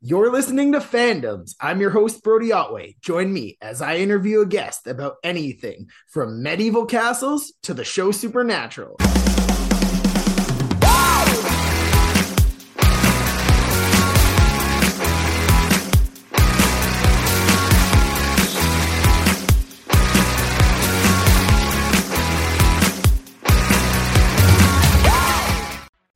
You're listening to Fandoms. I'm your host, Brody Otway. Join me as I interview a guest about anything from medieval castles to the show Supernatural.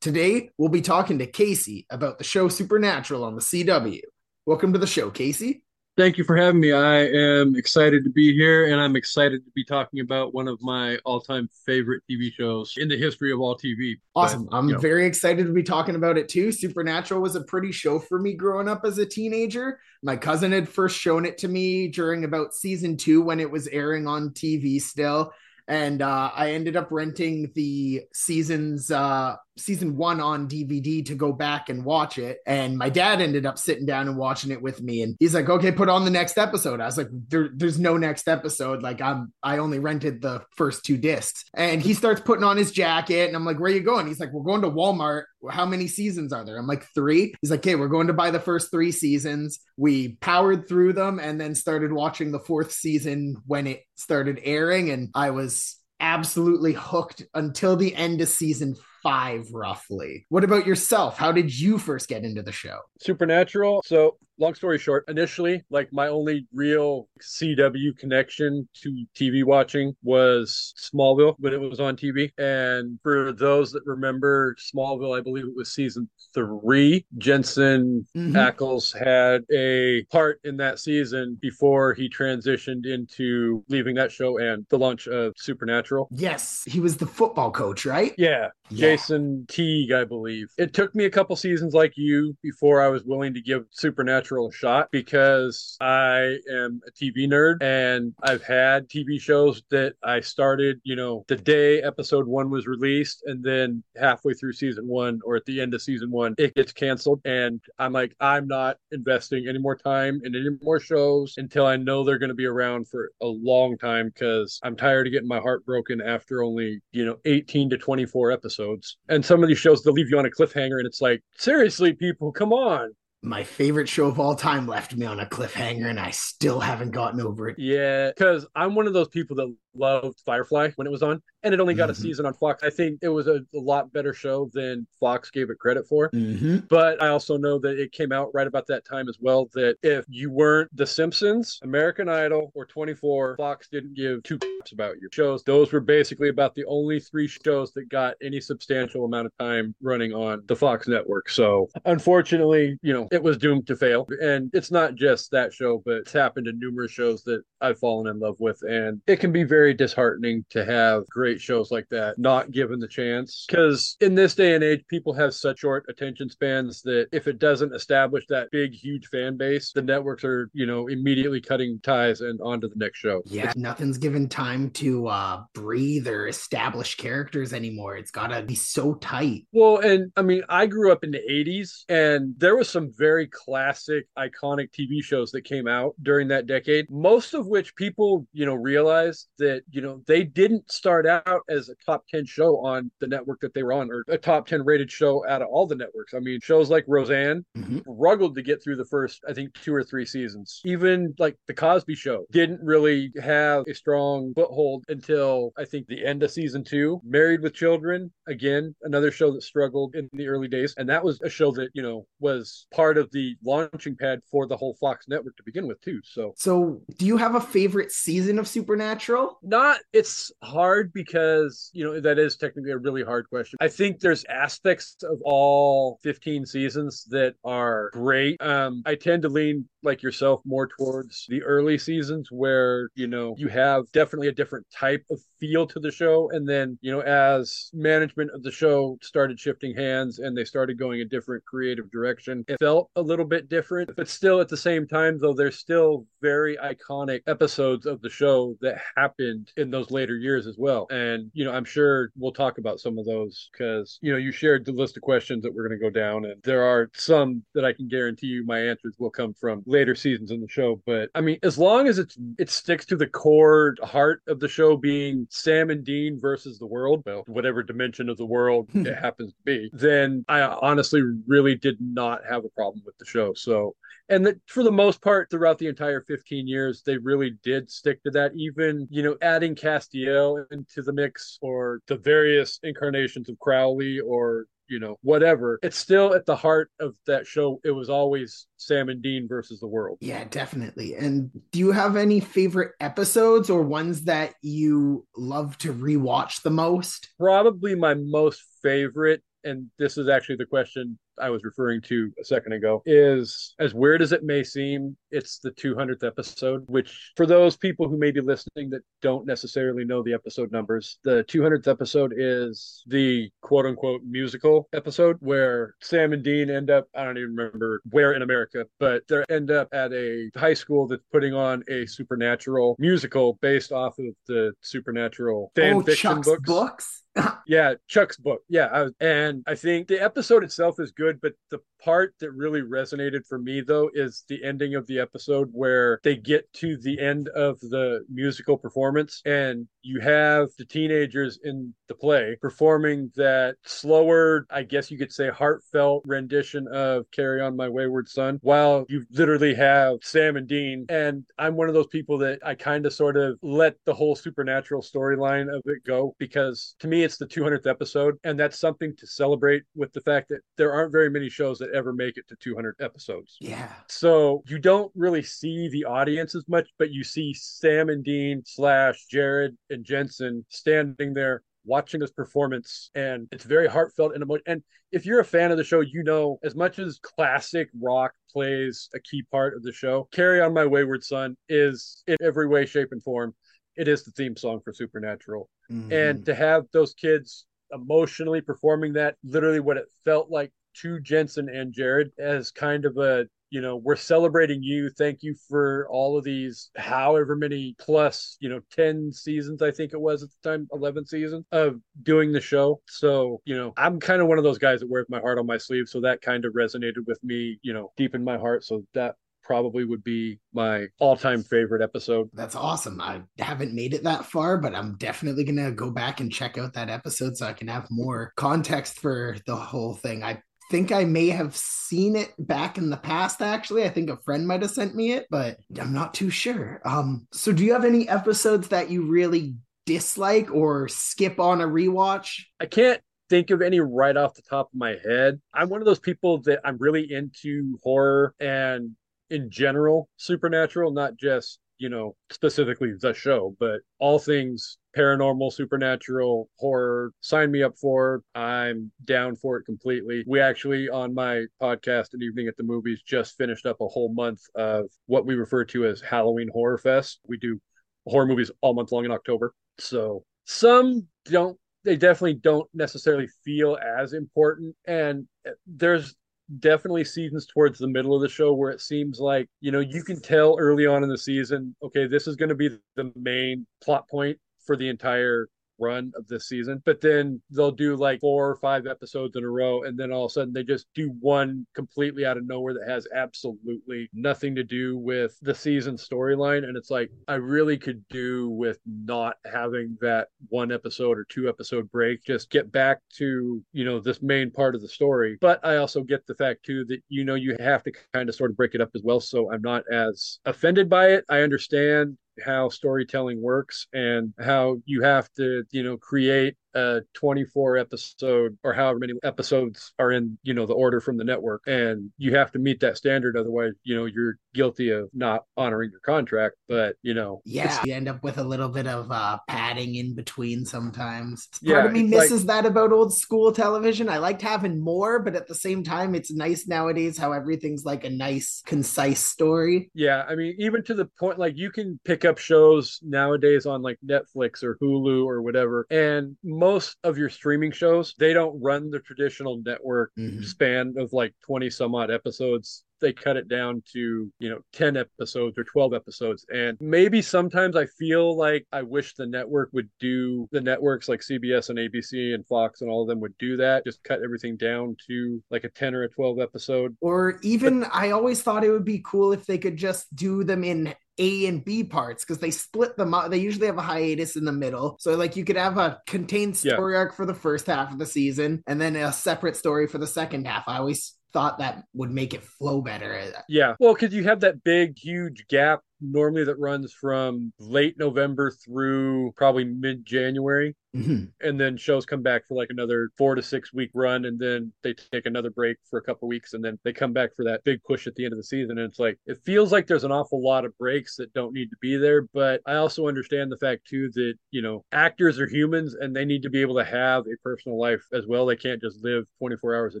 Today, we'll be talking to Kasey about the show Supernatural on the CW. Welcome to the show, Kasey. Thank you for having me. I am excited to be here, and I'm excited to be talking about one of my all time favorite TV shows in the history of all TV. Awesome. But, I'm you know. very excited to be talking about it too. Supernatural was a pretty show for me growing up as a teenager. My cousin had first shown it to me during about season two when it was airing on TV still and uh, I ended up renting the seasons uh, season one on DVD to go back and watch it. And my dad ended up sitting down and watching it with me. And he's like, okay, put on the next episode. I was like, there, there's no next episode. Like I'm, I only rented the first two discs. And he starts putting on his jacket. And I'm like, where are you going? He's like, we're going to Walmart. How many seasons are there? I'm like, three. He's like, okay, we're going to buy the first three seasons. We powered through them and then started watching the fourth season when it started airing. And I was absolutely hooked until the end of season five, roughly. What about yourself? How did you first get into the show? Supernatural. So long story short, initially, like my only real CW connection to TV watching was Smallville when it was on TV. And for those that remember Smallville, I believe it was season three. Jensen mm-hmm. Ackles had a part in that season before he transitioned into leaving that show and the launch of Supernatural. Yes, he was the football coach, right? Yeah. yeah. Jason Teague, I believe. It took me a couple seasons like you before I was willing to give Supernatural a shot because I am a TV nerd and I've had TV shows that I started, you know, the day episode one was released and then halfway through season one or at the end of season one, it gets canceled. And I'm like, I'm not investing any more time in any more shows until I know they're going to be around for a long time because I'm tired of getting my heart broken after only, you know, 18 to 24 episodes. And some of these shows, they'll leave you on a cliffhanger and it's like, seriously, people, come on my favorite show of all time left me on a cliffhanger and I still haven't gotten over it. Yeah, because I'm one of those people that loved Firefly when it was on, and it only got mm-hmm. a season on Fox. I think it was a, a, lot better show than Fox gave it credit for. Mm-hmm. But I also know that it came out right about that time as well. That if you weren't The Simpsons, American Idol, or 24, Fox didn't give two about your shows. Those were basically about the only three shows that got any substantial amount of time running on the Fox network. So unfortunately, you know, it was doomed to fail. And it's not just that show, but it's happened to numerous shows that I've fallen in love with. And it can be very very disheartening to have great shows like that not given the chance. Because in this day and age, people have such short attention spans that if it doesn't establish that big, huge fan base, the networks are, you know, immediately cutting ties and on to the next show. Yeah, nothing's given time to uh, breathe or establish characters anymore. It's got to be so tight. Well, and I mean, I grew up in the 80s and there was some very classic, iconic TV shows that came out during that decade, most of which people, you know, realized that that you know they didn't start out as a top 10 show on the network that they were on or a top 10 rated show out of all the networks. I mean shows like roseanne mm-hmm. struggled to get through the first i think two or three seasons. Even like the cosby show didn't really have a strong foothold until i think the end of season two. Married with children again another show that struggled in the early days. And that was a show that you know was part of the launching pad for the whole fox network to begin with too. So so do you have a favorite season of supernatural not it's hard because you know that is technically a really hard question. I think there's aspects of all 15 seasons that are great. Um i tend to lean like yourself more towards the early seasons where you know you have definitely a different type of feel to the show. And then you know as management of the show started shifting hands and they started going a different creative direction it felt a little bit different. But still at the same time though there's still very iconic episodes of the show that happen happened in those later years as well. And, you know, I'm sure we'll talk about some of those because, you know, you shared the list of questions that we're going to go down. And there are some that I can guarantee you my answers will come from later seasons in the show. But I mean, as long as it's it sticks to the core heart of the show being Sam and Dean versus the world, well, whatever dimension of the world hmm. it happens to be, then I honestly really did not have a problem with the show. So and that for the most part throughout the entire 15 years they really did stick to that even you know adding castiel into the mix or the various incarnations of crowley or you know whatever it's still at the heart of that show. It was always sam and dean versus the world. Yeah definitely. And do you have any favorite episodes or ones that you love to rewatch the most? Probably my most favorite and this is actually the question I was referring to a second ago is as weird as it may seem, it's the 200th episode, which for those people who may be listening that don't necessarily know the episode numbers, the 200th episode is the quote unquote musical episode where Sam and Dean end up, I don't even remember where in America, but they end up at a high school that's putting on a supernatural musical based off of the supernatural oh, fan oh, fiction Chuck's books. books? yeah, Chuck's book. Yeah, I was, and I think the episode itself is good, but the part that really resonated for me though is the ending of the episode where they get to the end of the musical performance and you have the teenagers in the play performing that slower, I guess you could say heartfelt rendition of Carry On My Wayward Son while you literally have Sam and Dean. And I'm one of those people that I kind of sort of let the whole supernatural storyline of it go because to me it's the 200th episode and that's something to celebrate with the fact that there aren't very many shows that ever make it to 200 episodes. Yeah. So you don't really see the audience as much, but you see Sam and Dean slash Jared and Jensen standing there watching this performance and it's very heartfelt and emotional. And if you're a fan of the show, you know as much as classic rock plays a key part of the show, Carry On My Wayward Son is in every way, shape, and form. It is the theme song for Supernatural. Mm-hmm. And to have those kids emotionally performing that, literally what it felt like to Jensen and Jared as kind of a you know we're celebrating you thank you for all of these however many plus you know 10 seasons i think it was at the time 11 seasons of doing the show so you know i'm kind of one of those guys that wears my heart on my sleeve so that kind of resonated with me you know deep in my heart so that probably would be my all-time favorite episode. That's awesome. I haven't made it that far, but I'm definitely going to go back and check out that episode so I can have more context for the whole thing. I think I may have seen it back in the past actually. I think a friend might have sent me it, but I'm not too sure. Um so do you have any episodes that you really dislike or skip on a rewatch? I can't think of any right off the top of my head. I'm one of those people that I'm really into horror and in general supernatural, not just you know specifically the show, but all things paranormal, supernatural, horror. Sign me up for. I'm down for it completely. We actually on my podcast, an evening at the movies, just finished up a whole month of what we refer to as Halloween Horror Fest. We do horror movies all month long in October. So some don't they definitely don't necessarily feel as important and eh, there's definitely seasons towards the middle of the show where it seems like you know you can tell early on in the season okay this is going to be the main plot point for the entire run of this season. But then they'll do like four or five episodes in a row, and then all of a sudden they just do one completely out of nowhere that has absolutely nothing to do with the season storyline. And it's like, I really could do with not having that one episode or two episode break, just get back to, you know, this main part of the story. But I also get the fact too that, you know, you have to kind of sort of break it up as well. So I'm not as offended by it. I understand how storytelling works and how you have to, you know, create a 24 episode or however many episodes are in you know the order from the network and you have to meet that standard otherwise you know you're guilty of not honoring your contract but you know. Yeah. You end up with a little bit of uh padding in between sometimes. Part yeah, of me misses like, that about old school television. I liked having more but at the same time it's nice nowadays how everything's like a nice concise story. Yeah i mean even to the point like you can pick up shows nowadays on like netflix or hulu or whatever and most of your streaming shows, they don't run the traditional network Mhm. span of like 20 some odd episodes. They cut it down to you know 10 episodes or 12 episodes. And maybe sometimes i feel like i wish the network would do the networks like cbs and abc and fox and all of them would do that just cut everything down to like a 10 or a 12 episode. Or even, I always thought it would be cool if they could just do them in A and B parts because they split them up. They usually have a hiatus in the middle. So, like, you could have a contained Yeah. story arc for the first half of the season and then a separate story for the second half. I always thought that would make it flow better. yeah well because you have that big huge gap normally that runs from late november through probably mid-january Mhm. and then shows come back for like another four to six week run and then they take another break for a couple weeks and then they come back for that big push at the end of the season. And it's like it feels like there's an awful lot of breaks that don't need to be there but i also understand the fact too that you know actors are humans and they need to be able to have a personal life as well. They can't just live 24 hours a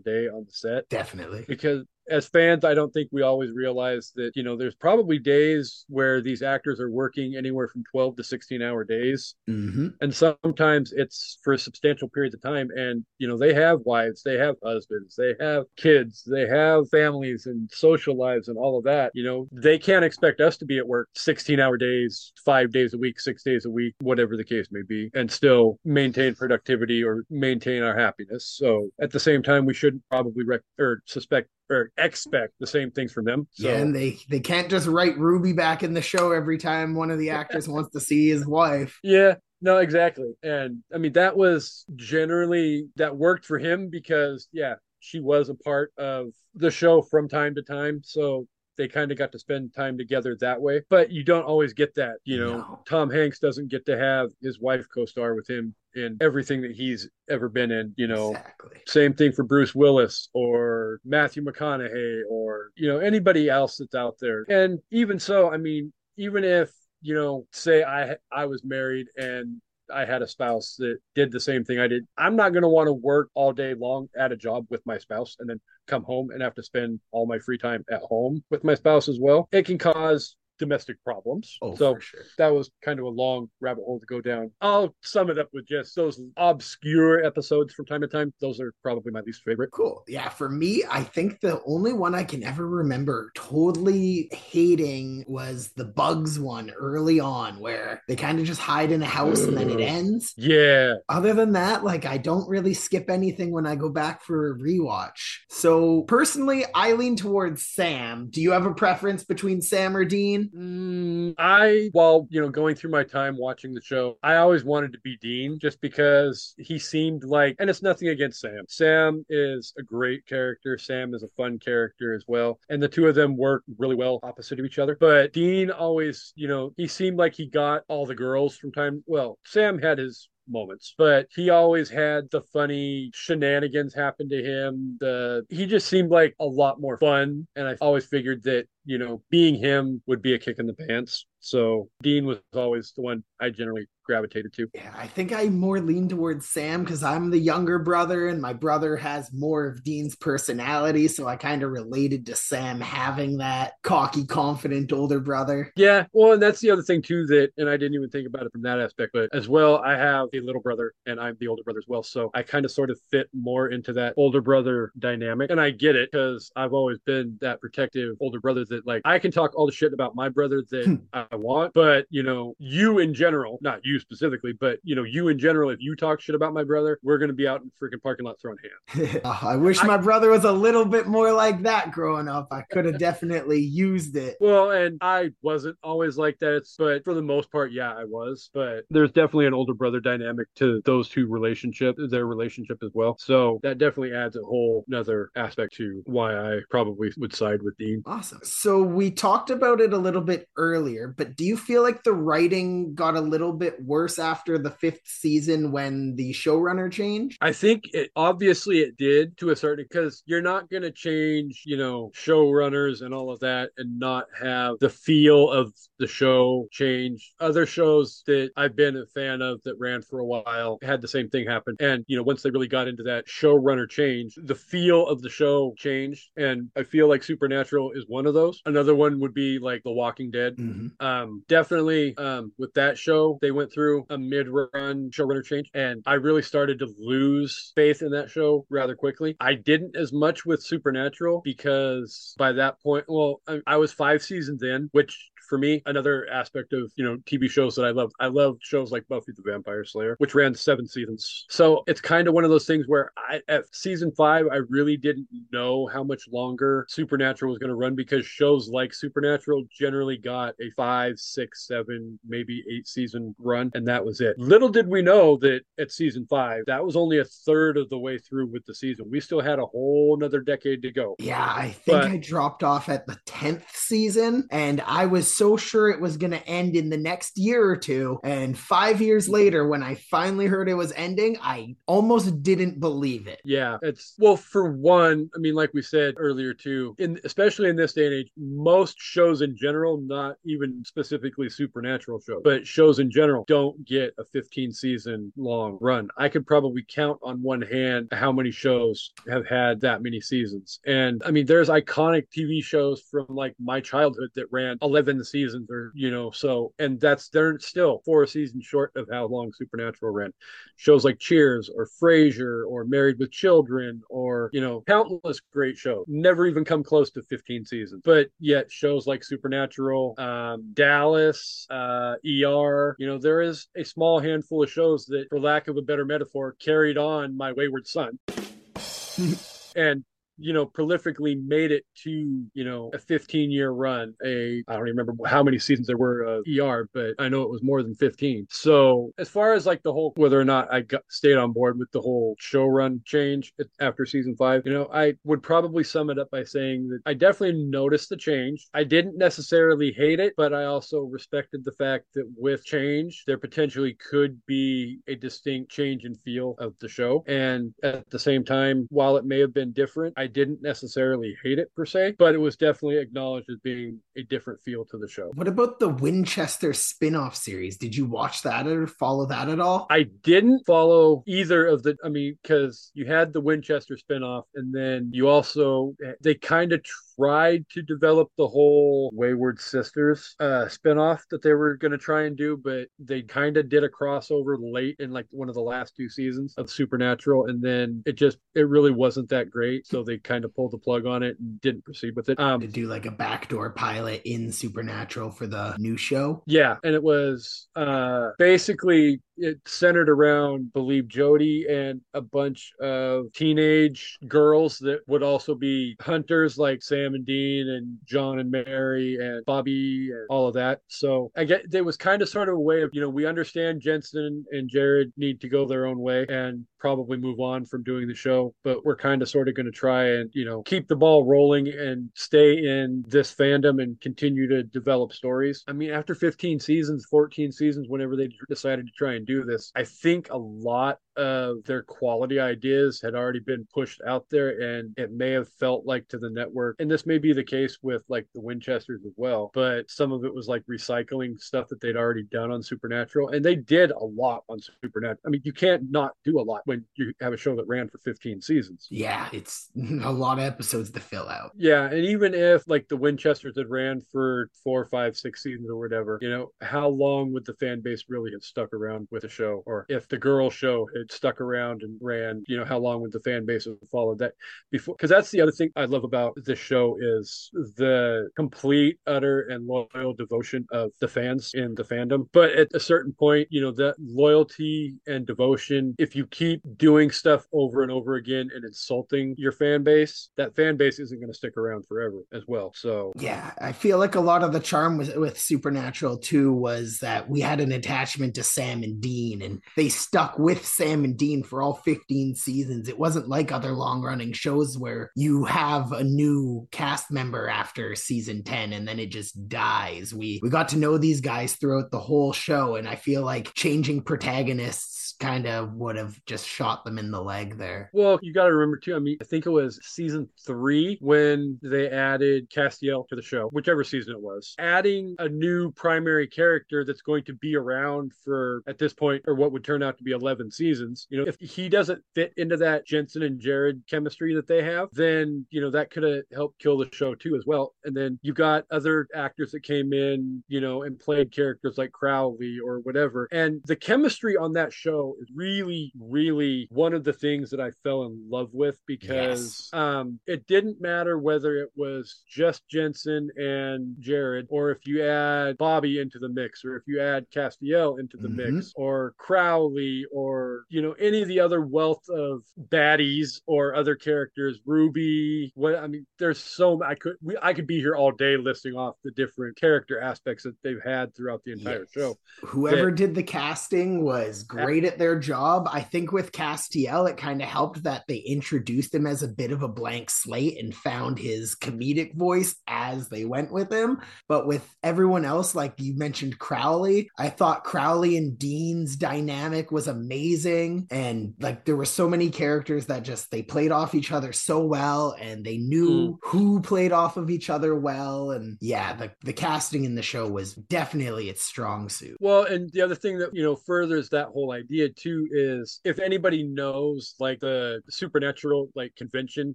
day on the set. Definitely. because as fans i don't think we always realize that you know there's probably days where these actors are working anywhere from 12 to 16 hour days. Hmm and sometimes it's for a substantial periods of time. And you know they have wives they have husbands they have kids they have families and social lives and all of that. You know they can't expect us to be at work 16 hour days five days a week six days a week whatever the case may be and still maintain productivity or maintain our happiness. So at the same time we shouldn't probably rec- or suspect or expect the same things from them. So yeah, and they they can't just write Ruby back in the show every time one of the actors wants to see his wife. Yeah, no, exactly. And I mean, that was generally that worked for him because, yeah, she was a part of the show from time to time. So they kind of got to spend time together that way. But you don't always get that. You know, No. Tom Hanks doesn't get to have his wife co star with him in everything that he's ever been in, you know. Exactly. Same thing for Bruce Willis or Matthew McConaughey or, you know, anybody else that's out there. And even so, I mean, even if, you know, say I I was married and I had a spouse that did the same thing I did, I'm not going to want to work all day long at a job with my spouse and then come home and have to spend all my free time at home with my spouse as well. It can cause domestic problems. Oh, so sure. that was kind of a long rabbit hole to go down. I'll sum it up with just those obscure episodes from time to time. Those are probably my least favorite. Cool. Yeah, for me, I think the only one I can ever remember totally hating was the Bugs one early on, where they kind of just hide in a house and then it ends. Yeah. Other than that, like I don't really skip anything when I go back for a rewatch. So personally, I lean towards Sam. Do you have a preference between Sam or Dean? Mm, I, while you know, going through my time watching the show, I always wanted to be Dean just because he seemed like, and it's nothing against Sam. Sam is a great character. Sam is a fun character as well, and the two of them work really well opposite of each other. But Dean always, you know, he seemed like he got all the girls from time. Well, Sam had his moments but he always had the funny shenanigans happen to him. The he just seemed like a lot more fun and i always figured that you know being him would be a kick in the pants. So dean was always the one i generally gravitated to Yeah, I think I more lean towards Sam because I'm the younger brother and my brother has more of Dean's personality. So I kind of related to Sam having that cocky, confident older brother. yeah well and that's the other thing too that and i didn't even think about it from that aspect but as well i have a little brother and i'm the older brother as well so i kind of sort of fit more into that older brother dynamic and i get it because i've always been that protective older brother that like i can talk all the shit about my brother that hmm. i want but you know you in general not you specifically but you know you in general if you talk shit about my brother we're going to be out in freaking parking lot throwing hands I wish my brother was a little bit more like that growing up. I could have definitely used it. Well, and I wasn't always like that, but for the most part, yeah, I was. But there's definitely an older brother dynamic to those two relationship, their relationship as well. So that definitely adds a whole another aspect to why I probably would side with Dean. Awesome. So we talked about it a little bit earlier, but do you feel like the writing got a little bit worse after the fifth season when the showrunner changed? I think it obviously it did to a certain because you're not going to change, you know, showrunners and all of that and not have the feel of the show change. Other shows that I've been a fan of that ran for a while had the same thing happen. And, you know, once they really got into that showrunner change, the feel of the show changed. And I feel like Supernatural is one of those. Another one would be like The Walking Dead. Mhm. Um, definitely um, with that show, they went through a mid-run showrunner change, and I really started to lose faith in that show rather quickly. I didn't as much with Supernatural because by that point, well, I, I was five seasons in, which for me, another aspect of you know TV shows that I love. I love shows like Buffy the Vampire Slayer, which ran seven seasons. So it's kind of one of those things where I at season five, I really didn't know how much longer Supernatural was going to run because shows like Supernatural generally got a five, six, seven, maybe eight season run, and that was it. Little did we know that at season five, that was only a third of the way through with the season. We still had a whole another decade to go. Yeah, I think but, I dropped off at the tenth season, and I was so sure it was going to end in the next year or two. And five years later, when I finally heard it was ending, I almost didn't believe it. Yeah, it's well, for one, I mean, like we said earlier too, in especially in this day and age, most shows in general, not even specifically supernatural shows, but shows in general don't get a 15 season long run. I could probably count on one hand how many shows have had that many seasons. And I mean, there's iconic TV shows from like my childhood that ran 11 seasons or you know so and that's they're still four seasons short of how long supernatural ran. Shows like cheers or frasier or married with children or you know countless great shows. Never even come close to 15 seasons. But yet shows like supernatural um, dallas uh, er you know there is a small handful of shows that for lack of a better metaphor carried on my wayward son. And you know, prolifically made it to, you know, a 15 year run. A, I don't remember how many seasons there were of ER, but I know it was more than 15. So as far as like the whole, whether or not I got, stayed on board with the whole show run change after season five, you know, I would probably sum it up by saying that I definitely noticed the change. I didn't necessarily hate it, but I also respected the fact that with change, there potentially could be a distinct change in feel of the show. And at the same time, while it may have been different, I didn't necessarily hate it per se, but it was definitely acknowledged as being a different feel to the show. What about the Winchester spin-off series? Did you watch that or follow that at all? I didn't follow either of the I mean cuz you had the Winchester spin-off and then you also they kind of tried to develop the whole Wayward Sisters uh spin-off that they were going to try and do, but they kind of did a crossover late in like one of the last two seasons of Supernatural and then it just it really wasn't that great, so they kind of pulled the plug on it and didn't proceed with it. Um, to do like a backdoor pilot in Supernatural for the new show. Yeah, and it was uh, basically it centered around believe Jody and a bunch of teenage girls that would also be hunters like Sam and Dean and John and Mary and Bobby and all of that. So I get it was kind of sort of a way of you know we understand Jensen and Jared need to go their own way and probably move on from doing the show, but we're kind of sort of going to try and you know keep the ball rolling and stay in this fandom and continue to develop stories. I mean, after 15 seasons, 14 seasons, whenever they decided to try and do this. I think a lot of their quality ideas had already been pushed out there and it may have felt like to the network and this may be the case with like the winchesters as well but some of it was like recycling stuff that they'd already done on supernatural and they did a lot on supernatural. I mean you can't not do a lot when you have a show that ran for 15 seasons. Yeah it's a lot of episodes to fill out. Yeah and even if like the winchesters had ran for four five six seasons or whatever you know how long would the fan base really have stuck around with a show? Or if the girl show had stuck around and ran, you know, how long would the fan base have followed that before? Because that's the other thing I love about this show is the complete, utter, and loyal devotion of the fans in the fandom. But at a certain point, you know, that loyalty and devotion, if you keep doing stuff over and over again and insulting your fan base, that fan base isn't going to stick around forever as well. So, yeah, I feel like a lot of the charm with, with Supernatural too was that we had an attachment to Sam and Dean, and they stuck with Sam Sam and Dean for all 15 seasons. It wasn't like other long running shows where you have a new cast member after season 10 and then it just dies. We we got to know these guys throughout the whole show and I feel like changing protagonists kind of would have just shot them in the leg there. Well, you got to remember too. I mean, I think it was season three when they added Castiel to the show, whichever season it was, adding a new primary character that's going to be around for at this point or what would turn out to be 11 seasons you know if he doesn't fit into that jensen and jared chemistry that they have then you know that could have helped kill the show too as well and then you've got other actors that came in you know and played characters like crowley or whatever and the chemistry on that show is really really one of the things that i fell in love with because yes. um it didn't matter whether it was just jensen and jared or if you add bobby into the mix or if you add castiel into the mm-hmm. mix or crowley or you know any of the other wealth of baddies or other characters ruby what i mean there's so i could we, i could be here all day listing off the different character aspects that they've had throughout the entire yes. show whoever that, did the casting was great at their job i think with castiel it kind of helped that they introduced him as a bit of a blank slate and found his comedic voice as they went with him. But with everyone else like you mentioned crowley i thought crowley and dean's dynamic was amazing. And like there were so many characters that just they played off each other so well and they knew mm. who played off of each other well. And yeah the, the casting in the show was definitely its strong suit. Well and the other thing that you know furthers that whole idea too is if anybody knows like the supernatural like convention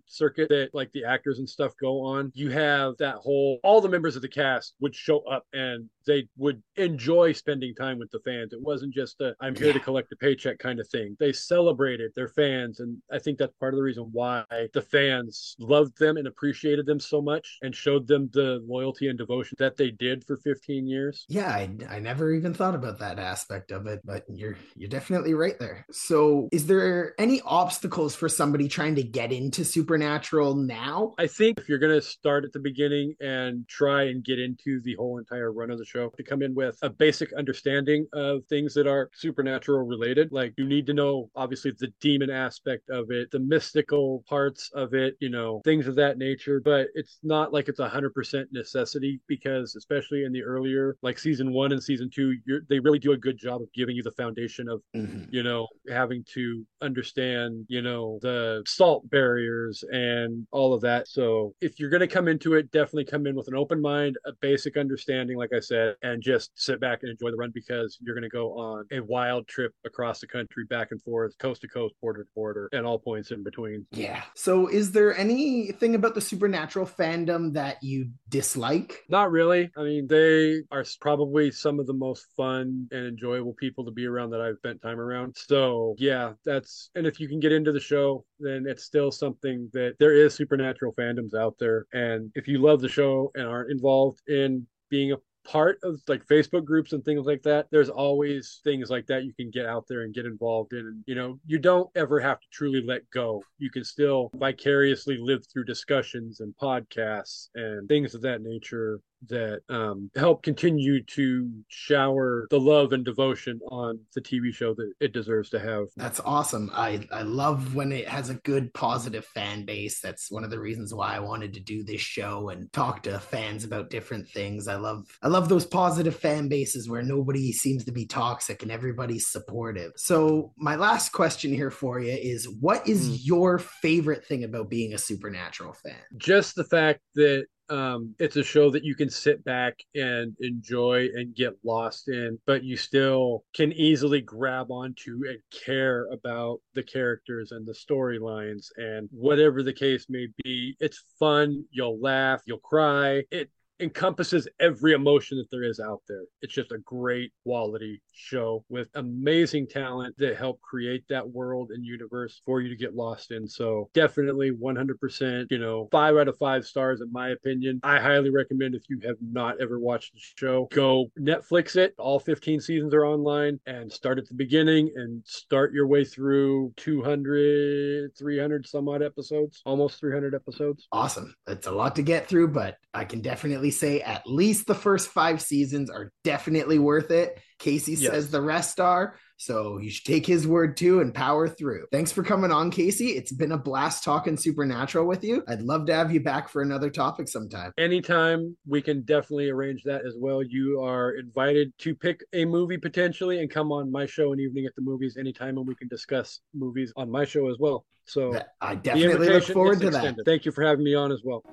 circuit that like the actors and stuff go on you have that whole all the members of the cast would show up and they would enjoy spending time with the fans. It wasn't just a I'm here yeah. to collect a paycheck kind of thing. They celebrated their fans. And I think that's part of the reason why the fans loved them and appreciated them so much and showed them the loyalty and devotion that they did for 15 years. Yeah, I, I never even thought about that aspect of it, but you're you're definitely right there. So is there any obstacles for somebody trying to get into supernatural now? I think if you're gonna start at the beginning and try and get into the whole entire run of the show to come in with a basic understanding of things that are supernatural related. Like you need to know, obviously, the demon aspect of it, the mystical parts of it, you know, things of that nature. But it's not like it's a hundred percent necessity because, especially in the earlier, like season one and season two, they really do a good job of giving you the foundation of, mm-hmm. you know, having to understand, you know, the salt barriers and all of that. So if you're going to come into it, definitely come in with an open mind, a basic understanding, like I said and just sit back and enjoy the run because you're going to go on a wild trip across the country, back and forth, coast to coast, border to border, and all points in between. Yeah. So, is there anything about the supernatural fandom that you dislike? Not really. I mean, they are probably some of the most fun and enjoyable people to be around that I've spent time around. So, yeah, that's, and if you can get into the show, then it's still something that there is supernatural fandoms out there. And if you love the show and aren't involved in being a part of like Facebook groups and things like that, there's always things like that you can get out there and get involved in. And, you know, you don't ever have to truly let go. You can still vicariously live through discussions and podcasts and things of that nature that um, help continue to shower the love and devotion on the TV show that it deserves to have. That's awesome. I, I love when it has a good, positive fan base. That's one of the reasons why I wanted to do this show and talk to fans about different things. I love I love those positive fan bases where nobody seems to be toxic and everybody's supportive. So my last question here for you is what is mm. your favorite thing about being a supernatural fan? Just the fact that um, it's a show that you can sit back and enjoy and get lost in, but you still can easily grab onto and care about the characters and the storylines and whatever the case may be. It's fun. You'll laugh, you'll cry. It encompasses every emotion that there is out there. It's just a great quality show with amazing talent that help create that world and universe for you to get lost in. So definitely 100%, you know, five out of five stars in my opinion. I highly recommend if you have not ever watched the show, go Netflix it. All 15 seasons are online and start at the beginning and start your way through 200, 300 some odd episodes, almost 300 episodes. Awesome. It's a lot to get through, but I can definitely say at least the first five seasons are definitely worth it. Kasey yes. says the rest are. So you should take his word too and power through. Thanks for coming on, Kasey. It's been a blast talking supernatural with you. I'd love to have you back for another topic sometime. Anytime we can definitely arrange that as well. You are invited to pick a movie potentially and come on my show an evening at the movies anytime and we can discuss movies on my show as well. So I definitely look forward to extended. that. Thank you for having me on as well.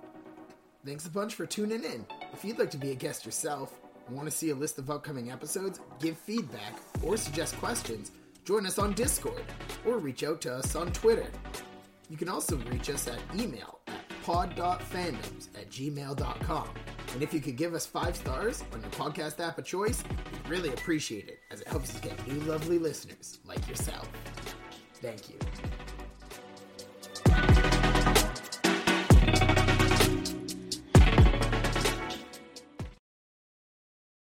Thanks a bunch for tuning in. If you'd like to be a guest yourself, Want to see a list of upcoming episodes, give feedback, or suggest questions? Join us on Discord or reach out to us on Twitter. You can also reach us at email at pod.fandoms at gmail.com. And if you could give us five stars on your podcast app of choice, we'd really appreciate it as it helps us get new lovely listeners like yourself. Thank you.